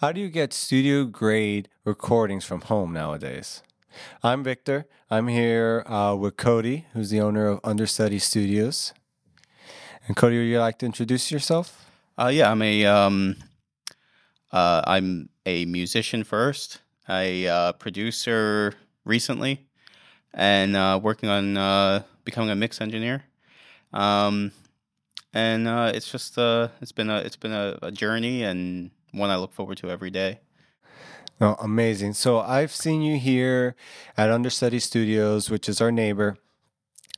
How do you get studio grade recordings from home nowadays? I'm Victor. I'm here uh, with Cody, who's the owner of Understudy Studios. And Cody, would you like to introduce yourself? Uh, yeah, I'm a um, uh, I'm a musician first, a uh, producer recently, and uh, working on uh, becoming a mix engineer. Um, and it's just it's been a it's been a, a journey and one I look forward to every day. Oh, amazing. So I've seen you here at Understudy Studios, which is our neighbor,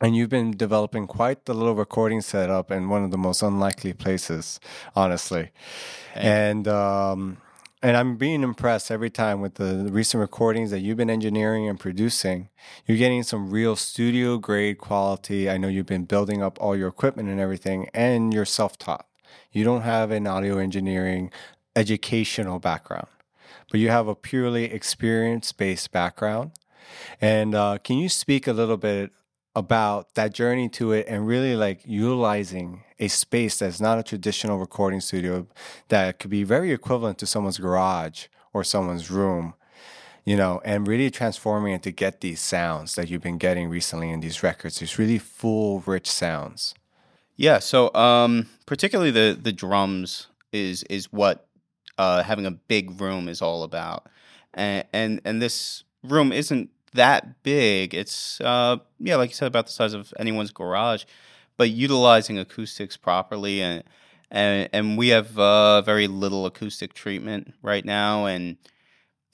and you've been developing quite the little recording setup in one of the most unlikely places, honestly. And um, and I'm being impressed every time with the recent recordings that you've been engineering and producing. You're getting some real studio grade quality. I know you've been building up all your equipment and everything, and you're self taught. You don't have an audio engineering educational background, but you have a purely experience based background. And uh, can you speak a little bit about that journey to it and really like utilizing a space that's not a traditional recording studio that could be very equivalent to someone's garage or someone's room? You know, and really transforming it to get these sounds that you've been getting recently in these records, these really full, rich sounds. Yeah, so um, particularly the the drums is is what uh, having a big room is all about, and and, and this room isn't that big. It's uh, yeah, like you said, about the size of anyone's garage, but utilizing acoustics properly and and and we have uh, very little acoustic treatment right now, and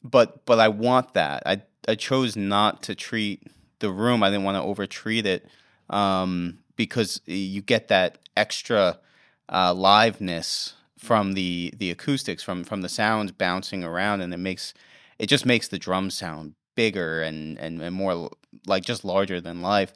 but but I want that. I I chose not to treat the room. I didn't want to over treat it um, because you get that extra uh, liveness from the the acoustics from from the sounds bouncing around, and it makes it just makes the drum sound bigger and and, and more like just larger than life.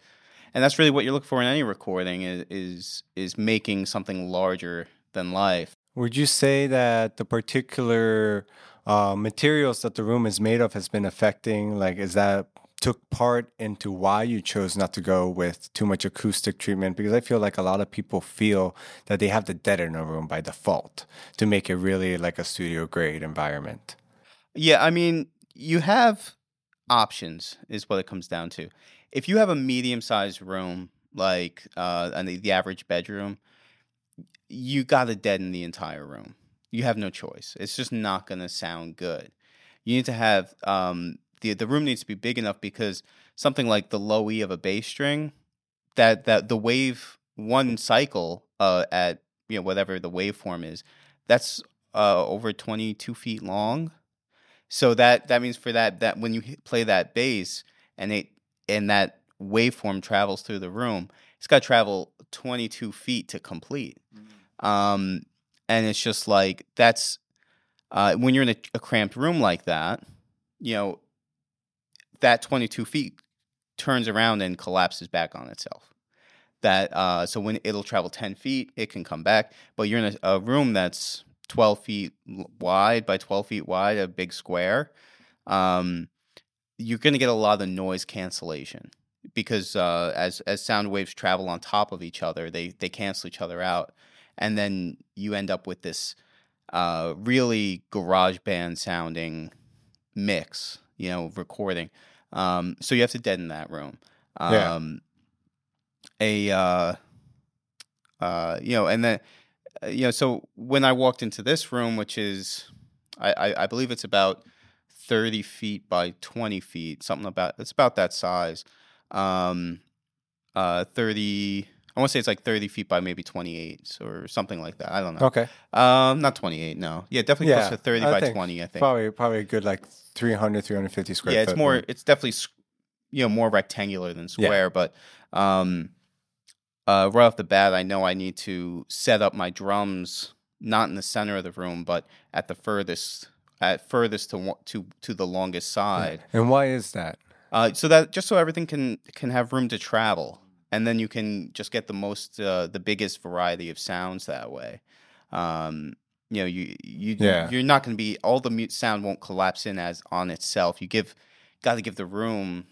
And that's really what you're looking for in any recording is is, is making something larger than life. Would you say that the particular uh, materials that the room is made of has been affecting? Like, is that took part into why you chose not to go with too much acoustic treatment? Because I feel like a lot of people feel that they have to deaden a room by default to make it really like a studio grade environment. Yeah, I mean, you have options, is what it comes down to. If you have a medium sized room, like uh, the, the average bedroom, you got to deaden the entire room. You have no choice. It's just not going to sound good. You need to have um, the the room needs to be big enough because something like the low E of a bass string, that that the wave one cycle uh, at you know whatever the waveform is, that's uh, over twenty two feet long. So that that means for that that when you play that bass and it and that waveform travels through the room, it's got to travel twenty two feet to complete. Mm-hmm. Um, and it's just like that's uh, when you're in a, a cramped room like that, you know, that 22 feet turns around and collapses back on itself. That uh, so when it'll travel 10 feet, it can come back. But you're in a, a room that's 12 feet wide by 12 feet wide, a big square. Um, you're going to get a lot of the noise cancellation because uh, as as sound waves travel on top of each other, they they cancel each other out, and then you end up with this uh, really garage band sounding mix, you know, recording. Um, so you have to deaden that room. Um, yeah. A uh, uh, you know, and then uh, you know, so when I walked into this room, which is, I, I, I believe it's about thirty feet by twenty feet, something about it's about that size. Um, uh, thirty. I want to say it's like 30 feet by maybe 28 or something like that. I don't know. Okay. Um, not 28. No. Yeah, definitely yeah, close to 30 I by 20. I think probably probably a good like 300 350 square. Yeah, it's more. Room. It's definitely you know more rectangular than square, yeah. but um, uh, right off the bat, I know I need to set up my drums not in the center of the room, but at the furthest at furthest to to to the longest side. And why is that? Uh, so that just so everything can can have room to travel and then you can just get the most uh, the biggest variety of sounds that way um, you know you you yeah. you're not going to be all the mute sound won't collapse in as on itself you give got to give the room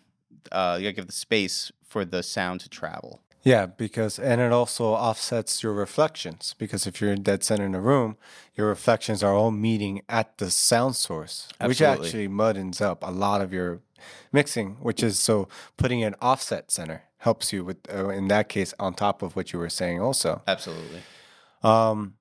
uh, you got to give the space for the sound to travel Yeah, because and it also offsets your reflections because if you're dead center in a room, your reflections are all meeting at the sound source, which actually muddens up a lot of your mixing. Which is so putting an offset center helps you with uh, in that case on top of what you were saying also. Absolutely. Um,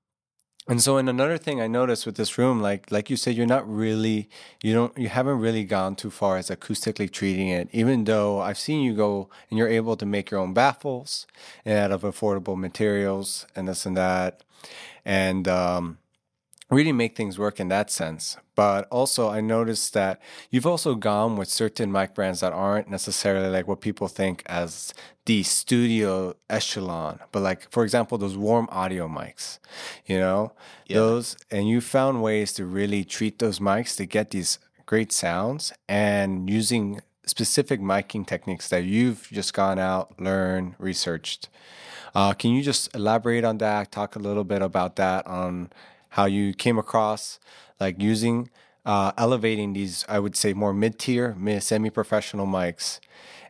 and so, and another thing I noticed with this room, like like you said, you're not really, you don't, you haven't really gone too far as acoustically treating it. Even though I've seen you go and you're able to make your own baffles and out of affordable materials and this and that, and um, really make things work in that sense. But also, I noticed that you've also gone with certain mic brands that aren't necessarily like what people think as the studio echelon, but like, for example, those warm audio mics, you know, Yeah. those, and you found ways to really treat those mics to get these great sounds and using specific miking techniques that you've just gone out, learned, researched. Uh, can you just elaborate on that? Talk a little bit about that on how you came across like using uh, elevating these, I would say, more mid-tier, semi-professional mics,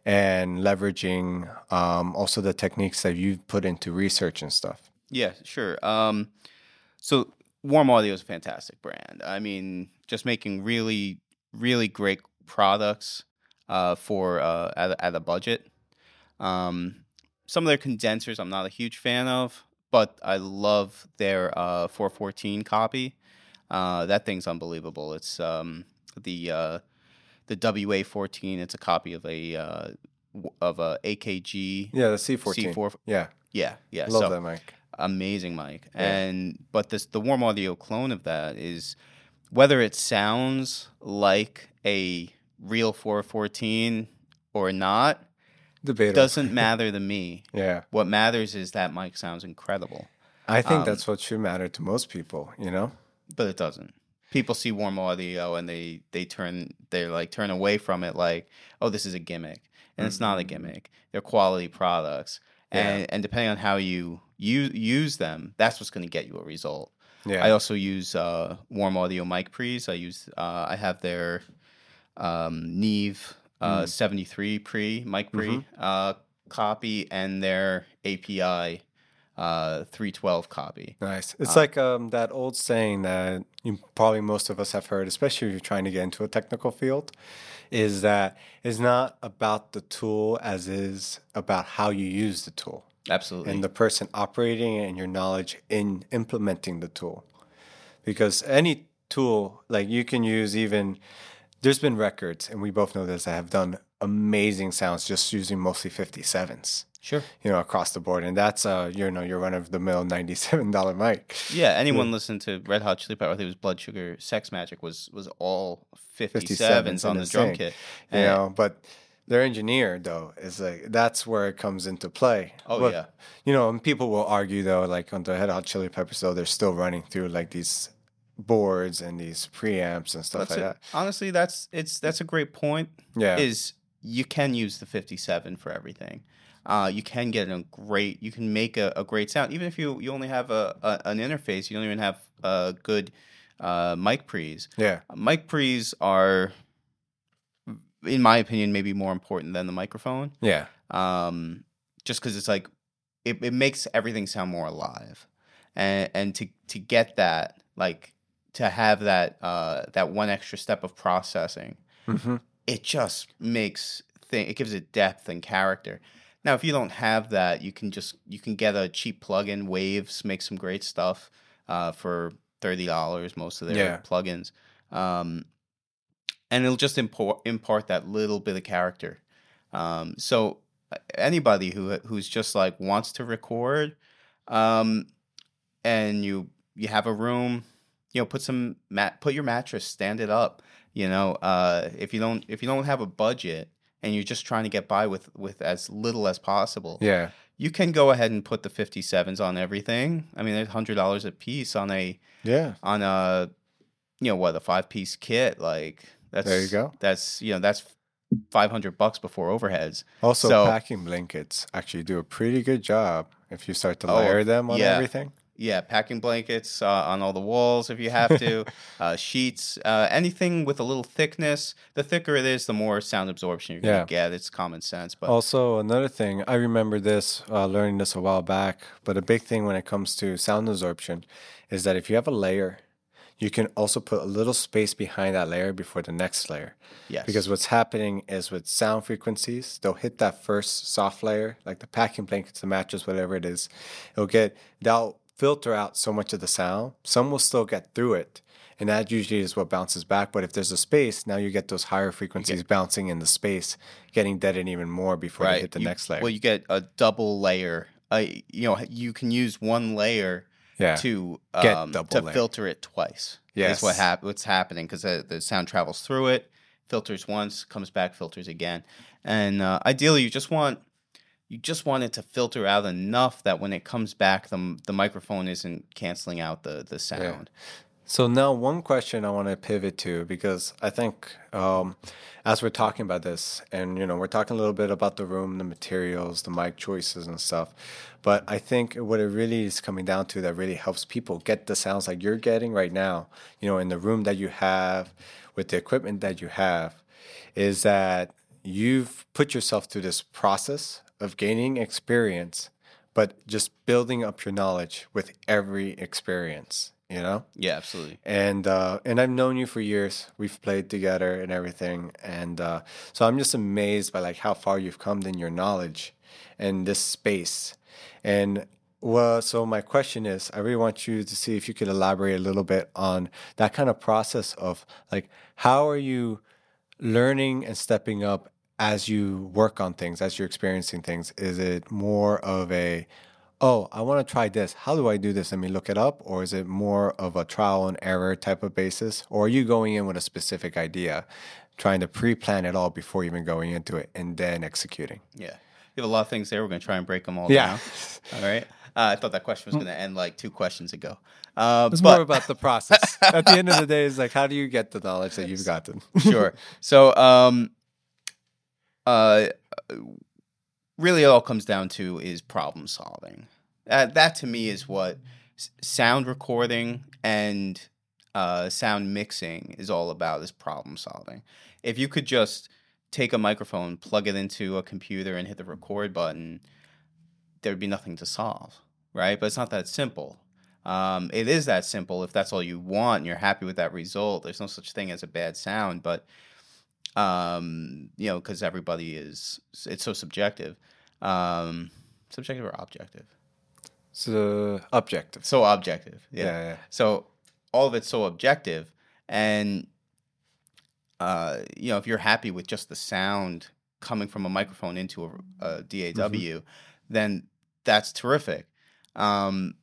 and leveraging um, also the techniques that you've put into research and stuff. Yeah, sure. Um, so Warm Audio is a fantastic brand. I mean, just making really, really great products uh, for uh, at, at a budget. Um, some of their condensers I'm not a huge fan of, but I love their uh, 414 copy. Uh, that thing's unbelievable. It's um, the uh, the WA14. It's a copy of a uh, of a AKG Yeah, the C14. C4. Yeah, Yeah, yeah. love so that mic. amazing mic Yeah. and but this the warm audio clone of that is whether it sounds like a real 414 or not Debatable. doesn't matter to me yeah, what matters is that mic sounds incredible I think Um, that's what should matter to most people. You know. but it doesn't people see warm audio and they they turn they're like turn away from it like oh this is a gimmick and it's not a gimmick they're quality products Mm-hmm. Yeah. and and depending on how you you use them that's what's going to get you a result Yeah. I also use uh, Warm Audio mic pre's. I use uh, I have their um, Neve uh, Mm. 73 pre mic pre Mm-hmm. uh, copy and their API uh, 312 copy. Nice. It's Uh, like um, that old saying that you, probably most of us have heard, especially if you're trying to get into a technical field, is that it's not about the tool as is about how you use the tool Absolutely. and the person operating it and your knowledge in implementing the tool. Because any tool, like you can use even, there's been records, and we both know this, that have done amazing sounds just using mostly 57s. sure. You know, across the board, and that's uh, you know, your run of the mill ninety-seven dollar mic. Yeah, anyone listened to Red Hot Chili Peppers, I think it was Blood Sugar Sex Magik was was all 57s, on in the drum same. kit. you And- know but their engineer though is like that's where it comes into play Oh, But, yeah. you know and people will argue though like on the Red hot chili peppers though they're still running through like these boards and these preamps and stuff That's like it. that Honestly, that's it's that's a great point. yeah is you can use the 57 for everything. Uh, you can get a great, you can make a, a great sound. Even if you, you only have a, a an interface, you don't even have a good uh, mic pre's. yeah Mic pre's are, in my opinion, maybe more important than the microphone. yeah Um, just because it's like, it, it makes everything sound more alive. And, and to, to get that, like, to have that uh, that one extra step of processing hmm it just makes thing it gives it depth and character. Now, if you don't have that, you can just you can get a cheap plugin. Waves make some great stuff uh, for thirty dollars. Most of their Yeah. plugins, um, and it'll just import impart that little bit of character. Um, so anybody who who's just like wants to record, um, and you you have a room, you know, put some mat, put your mattress, stand it up. You know, uh, if you don't if you don't have a budget and you're just trying to get by with with as little as possible, yeah you can go ahead and put the 57s on everything. I mean, they're hundred dollars a piece on a yeah on a you know what a five piece kit. Like that's There you go. That's you know that's five hundred bucks before overheads. also So- packing blankets actually do a pretty good job if you start to Oh, layer them on yeah. everything Yeah, packing blankets uh, on all the walls if you have to, uh, sheets, uh, anything with a little thickness. The thicker it is, the more sound absorption you're Yeah. gonna get. It's common sense, but Also, another thing, I remember this, uh, learning this a while back, but a big thing when it comes to sound absorption is that if you have a layer, you can also put a little space behind that layer before the next layer. yes, Because what's happening is with sound frequencies, they'll hit that first soft layer, like the packing blankets, the mattress, whatever it is. It'll get, they'll filter out so much of the sound. Some will still get through it. And that usually is what bounces back. But if there's a space, now you get those higher frequencies bouncing in the space, getting deadened even more before they hit the You- next layer. Well, you get a double layer. Uh, you know, you can use one layer yeah. to Get um, double to layer. filter it twice. Yes. is what hap- what's happening because the, the sound travels through it, filters once, comes back, filters again, and uh, ideally you just want you just want it to filter out enough that when it comes back, the the microphone isn't canceling out the the sound. So now one question I want to pivot to because I think um, as we're talking about this, and you know, we're talking a little bit about the room, the materials, the mic choices and stuff. But I think what it really is coming down to that really helps people get the sounds like you're getting right now, you know, in the room that you have, with the equipment that you have, is that you've put yourself through this process of gaining experience, but just building up your knowledge with every experience, you know? Yeah, absolutely. and uh, and I've known you for years. We've played together and everything, and uh, so I'm just amazed by like how far you've come in your knowledge and this space. And well, so my question is, I really want you to see if you could elaborate a little bit on that kind of process of like how are you learning and stepping up as you work on things, as you're experiencing things? Is it more of a oh, I want to try this. How do I do this? Let me look it up. Or is it more of a trial and error type of basis? Or are you going in with a specific idea, trying to pre plan it all before even going into it and then executing? Yeah, you have a lot of things there. We're gonna try and break them all Yeah. down. All right. Uh, I thought that question was gonna end like two questions ago. Uh, It's but more about the process. At the end of the day, it's like, how do you get the knowledge that you've gotten? sure. So, um, uh, really, all comes down to is problem solving. Uh, that to me is what sound recording and uh, sound mixing is all about. Is problem solving. If you could just take a microphone, plug it into a computer, and hit the record button, there'd be nothing to solve, right? But it's not that simple. Um, it is that simple if that's all you want and you're happy with that result. There's no such thing as a bad sound, but um, you know, because everybody is it's so subjective. Um, subjective or objective? So, objective. So objective. Yeah, Yeah. yeah. So all of it's so objective, and uh, you know, if you're happy with just the sound coming from a microphone into a, a DAW, then that's terrific. Um,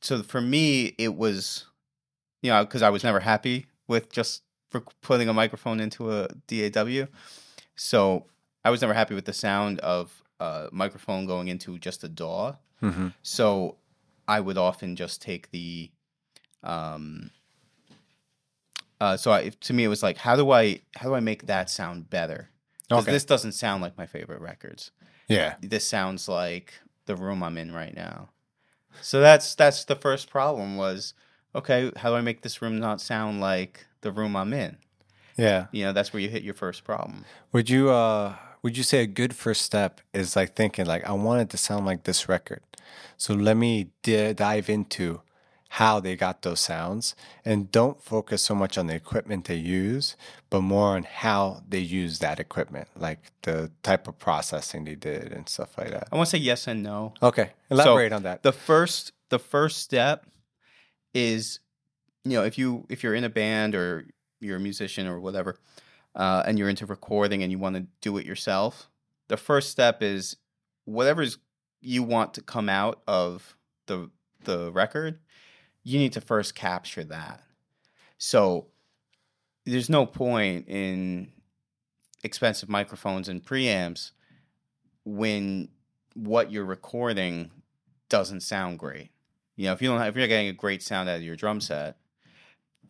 so for me, it was, you know, because I was never happy with just putting a microphone into a DAW. So I was never happy with the sound of a microphone going into just a DAW. hmm So I would often just take the, um, uh, so I, to me it was like, how do I how do I make that sound better? Because Okay. this doesn't sound like my favorite records. Yeah. This sounds like the room I'm in right now. So that's that's the first problem was okay. How do I make this room not sound like the room I'm in? Yeah. You know, that's where you hit your first problem. Would you uh would you say a good first step is like thinking like I want it to sound like this record. So let me di- dive into how they got those sounds and don't focus so much on the equipment they use, but more on how they use that equipment, like the type of processing they did and stuff like that. I want to say yes and no. Okay. Elaborate on that. the first the first step is you know if you if you're in a band or you're a musician or whatever uh, and you're into recording and you want to do it yourself the first step is whatever's you want to come out of the the record you need to first capture that so there's no point in expensive microphones and preamps when what you're recording doesn't sound great. You know, if you don't, have, if you're getting a great sound out of your drum set,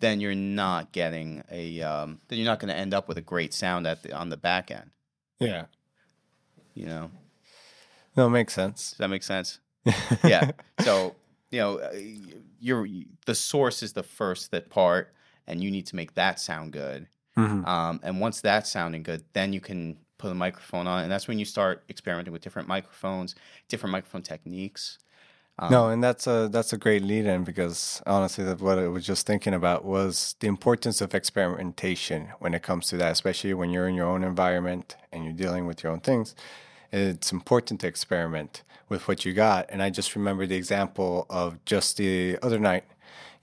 then you're not getting a, um, then you're not going to end up with a great sound at the, on the back end. yeah. You know, No, it makes sense. does that make sense? yeah. So you know, uh, you're the source is the first that part, and you need to make that sound good. Mhm. Um, and once that's sounding good, then you can put a microphone on, and that's when you start experimenting with different microphones, different microphone techniques. Um, no, and that's a that's a great lead in because honestly, that what I was just thinking about was the importance of experimentation when it comes to that, especially when you're in your own environment and you're dealing with your own things. It's important to experiment with what you got. And I just remember the example of just the other night,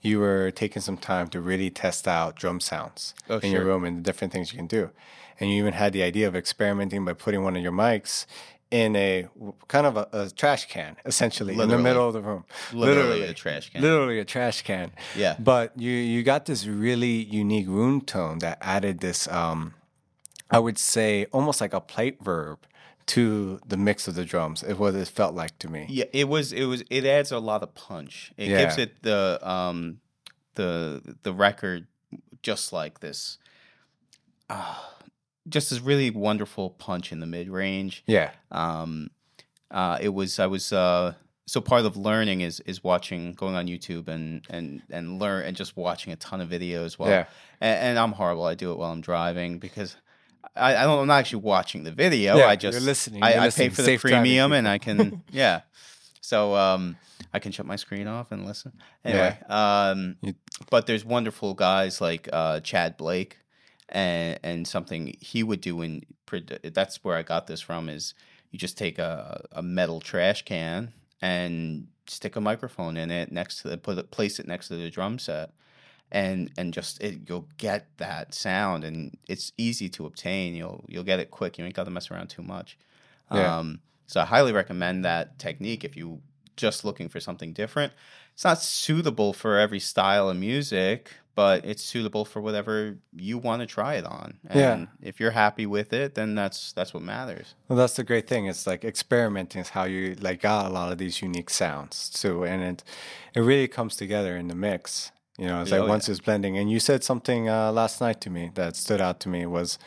you were taking some time to really test out drum sounds Oh, in your room and the different things you can do. And you even had the idea of experimenting by putting one of your mics in a kind of a, a trash can, essentially, in the middle of the room. literally, a trash can. Literally a trash can. Yeah. But you you got this really unique room tone that added this um I would say almost like a plate verb to the mix of the drums. It what it felt like to me. Yeah, it was. It was. It adds a lot of punch. It gives it the um the the record just like this. Uh, just this really wonderful punch in the mid range. Yeah. Um, uh, it was. I was. Uh, so part of learning is is watching, going on YouTube and and and learn and just watching a ton of videos. While, Yeah. And, and I'm horrible. I do it while I'm driving because. I, I don't, I'm not actually watching the video. Yeah, I you're just listening, I, you're I pay for the Safe premium, and I can yeah. So um, I can shut my screen off and listen. Anyway, um, but there's wonderful guys like uh, Tchad Blake, and and something he would do in that's where I got this from is you just take a, a metal trash can and stick a microphone in it next to the put it, place it next to the drum set. And and just it, you'll get that sound, and it's easy to obtain. You'll you'll get it quick. You ain't got to mess around too much. Yeah. Um, so I highly recommend that technique if you just looking for something different. It's not suitable for every style of music, but it's suitable for whatever you want to try it on. And Yeah. if you're happy with it, then that's that's what matters. Well, that's the great thing. It's like experimenting is how you like got a lot of these unique sounds too, and it it really comes together in the mix. You know, it's Yeah, like oh, once it's blending. And you said something uh, last night to me that stood out to me was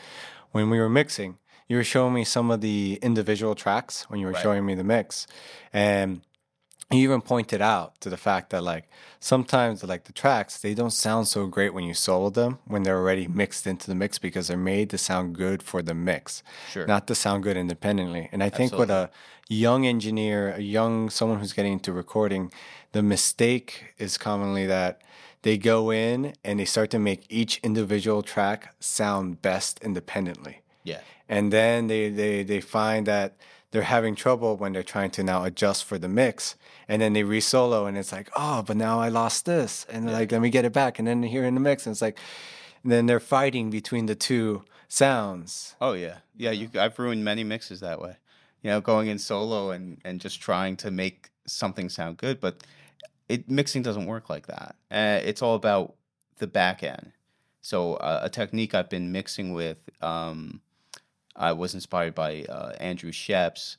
when we were mixing. You were showing me some of the individual tracks when you were Right. showing me the mix, and you even pointed out to the fact that like sometimes like the tracks they don't sound so great when you solo them when they're already mixed into the mix because they're made to sound good for the mix Sure. not to sound good independently and i think with a young engineer a young someone who's getting into recording the mistake is commonly that they go in and they start to make each individual track sound best independently yeah. and then they, they, they find that they're having trouble when they're trying to now adjust for the mix and then they re-solo and it's like oh but now i lost this and like let me get it back and then here in the mix and it's like and then they're fighting between the two sounds Oh yeah, yeah. You, I've ruined many mixes that way. You know, going in solo and and just trying to make something sound good, but it mixing doesn't work like that. Uh, it's all about the back end. So uh, a technique I've been mixing with, um, I was inspired by uh, Andrew Scheps,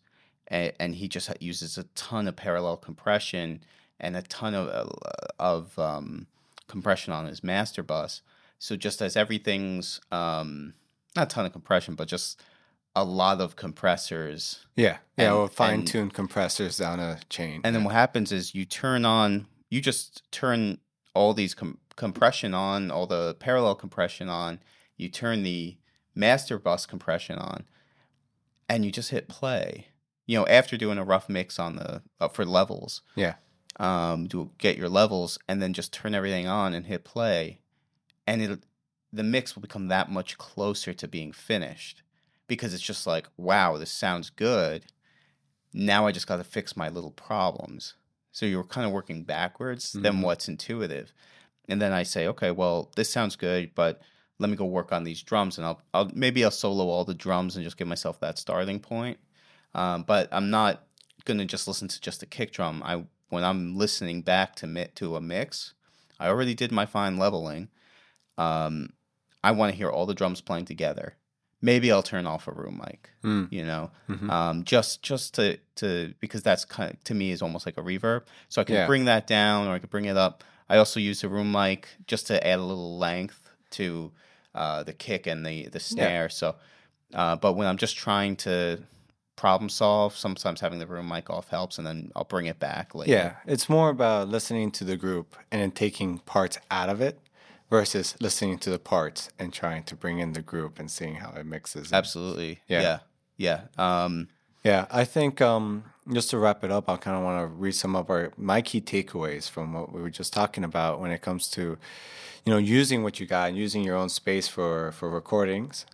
and, and he just uses a ton of parallel compression and a ton of uh, of um, compression on his master bus. So just as everything's um, not a ton of compression, but just a lot of compressors. yeah yeah And- or fine-tune compressors down a chain And then what happens is you turn on, you just turn all these com- compression on, all the parallel compression on. You turn the master bus compression on, and you just hit play. You know, after doing a rough mix on the uh, for levels, yeah um, to get your levels, and then just turn everything on and hit play, and it the mix will become that much closer to being finished because it's just like, wow, this sounds good. Now I just got to fix my little problems. So you're kind of working backwards than Mhm. what's intuitive, and then I say, okay, well, this sounds good, but let me go work on these drums, and I'll, I'll maybe I'll solo all the drums and just give myself that starting point. Um, but I'm not gonna just listen to just a kick drum. I when I'm listening back to mi- to a mix, I already did my fine leveling. Um, I want to hear all the drums playing together. Maybe I'll turn off a room mic, Mm. you know, Mhm. um, just just to to because that's kind of, to me is almost like a reverb. So I can Yeah. bring that down or I can bring it up. I also use a room mic just to add a little length to uh, the kick and the the snare. So, uh, but when I'm just trying to problem solve. Sometimes having the room mic off helps, and then I'll bring it back later. Yeah, it's more about listening to the group and then taking parts out of it versus listening to the parts and trying to bring in the group and seeing how it mixes. absolutely. Yeah. Yeah, yeah. Um, Yeah, I think um, just to wrap it up, I kind of want to read some of our my key takeaways from what we were just talking about when it comes to, you know, using what you got and using your own space for for recordings.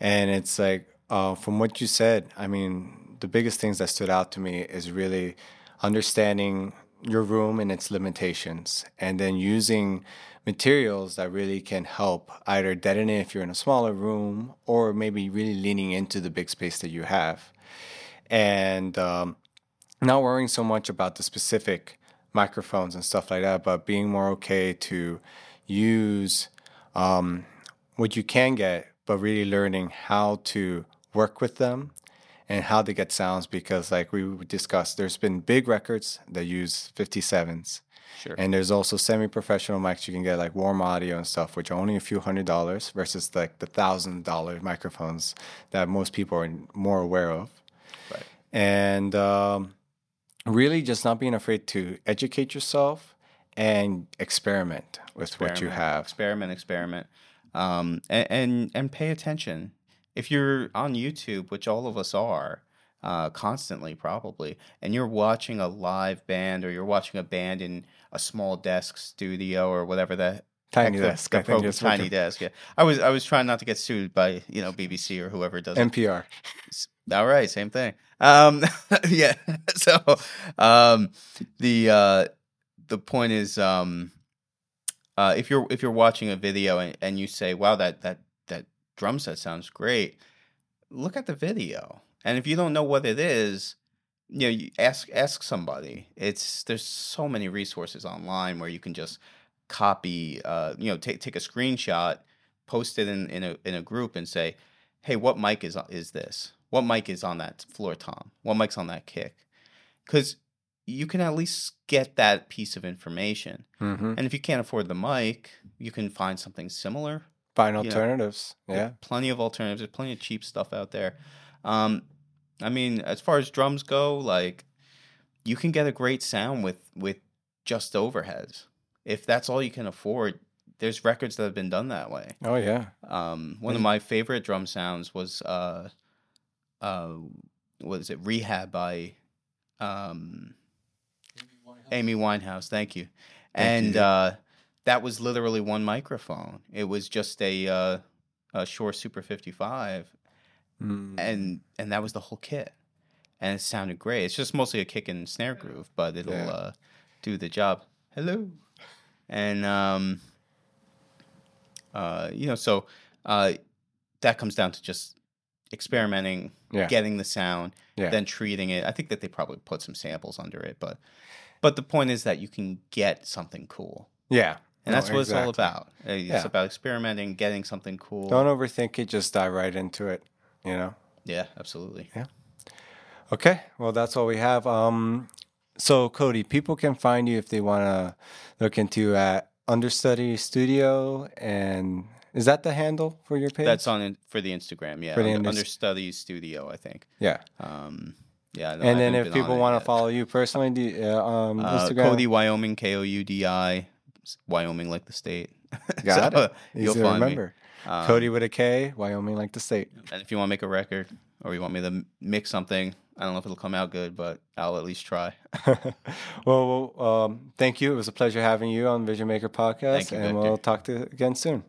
And it's like uh, from what you said, I mean, the biggest things that stood out to me is really understanding your room and its limitations, and then using materials that really can help either deaden it if you're in a smaller room or maybe really leaning into the big space that you have and um, not worrying so much about the specific microphones and stuff like that, but being more okay to use um, what you can get, but really learning how to work with them and how to get sounds because, like we discussed, there's been big records that use 57s. sure. And there's also semi-professional mics you can get like warm audio and stuff, which are only a few hundred dollars versus like the thousand dollar microphones that most people are more aware of right. and um, really just not being afraid to educate yourself and experiment with what you have. Experiment, experiment, um, and, and and pay attention. If you're on YouTube, which all of us are, uh, constantly probably, and you're watching a live band or you're watching a band in a small desk studio or whatever the Tiny the- desk, the I think tiny desk. Yeah, I was I was trying not to get sued by you know BBC or whoever does it. NPR. All right, same thing. Um, yeah. So, um, the uh, the point is, um, uh, if you're if you're watching a video and, and you say, "Wow, that that that drum set sounds great," look at the video, and if you don't know what it is, you know, you ask ask somebody. It's there's so many resources online where you can just copy, uh, you know, take take a screenshot, post it in in a in a group, and say, "Hey, what mic is is this? What mic is on that floor tom? What mic's on that kick?" Because you can at least get that piece of information. hmm And if you can't afford the mic, you can find something similar. Find You know, alternatives. Yeah. Plenty of alternatives. There's plenty of cheap stuff out there. Um, I mean, as far as drums go, like you can get a great sound with with just overheads. If that's all you can afford, there's records that have been done that way. Oh yeah. Um, one of my favorite drum sounds was uh, uh, what is it? Rehab by um, Amy Winehouse. Thank you. Thank and you. Uh, that was literally one microphone. It was just a, uh, a Shure Super 55, Mm. and and that was the whole kit. And it sounded great. It's just mostly a kick and snare groove, but it'll Yeah. uh, do the job. Hello. And um, uh, you know, so uh, that comes down to just experimenting, Yeah. getting the sound, Yeah. then treating it. I think that they probably put some samples under it, but but the point is that you can get something cool, yeah. and No, that's what it's all about. It's Yeah. about experimenting, getting something cool. Don't overthink it. Just dive right into it. You know. yeah, absolutely. Yeah. Okay, well, that's all we have. Um, so Cody, people can find you if they want to look into at Understudy Studio, and is that the handle for your page? That's on in, for the Instagram. Yeah, For the under, Understudy Studio, I think. yeah. Um, yeah, no, and then if people want to follow you personally, do you, uh, um, Uh, Instagram. Cody Wyoming, K O U D I, Wyoming like the state. Got So, it. Easy You'll to find remember. me. Um, Cody with a K, Wyoming like the state. And if you want to make a record or you want me to mix something, I don't know if it'll come out good, but I'll at least try. well, well um, thank you. It was a pleasure having you on Vision Maker Podcast, you, and Victor. we'll talk to you again soon.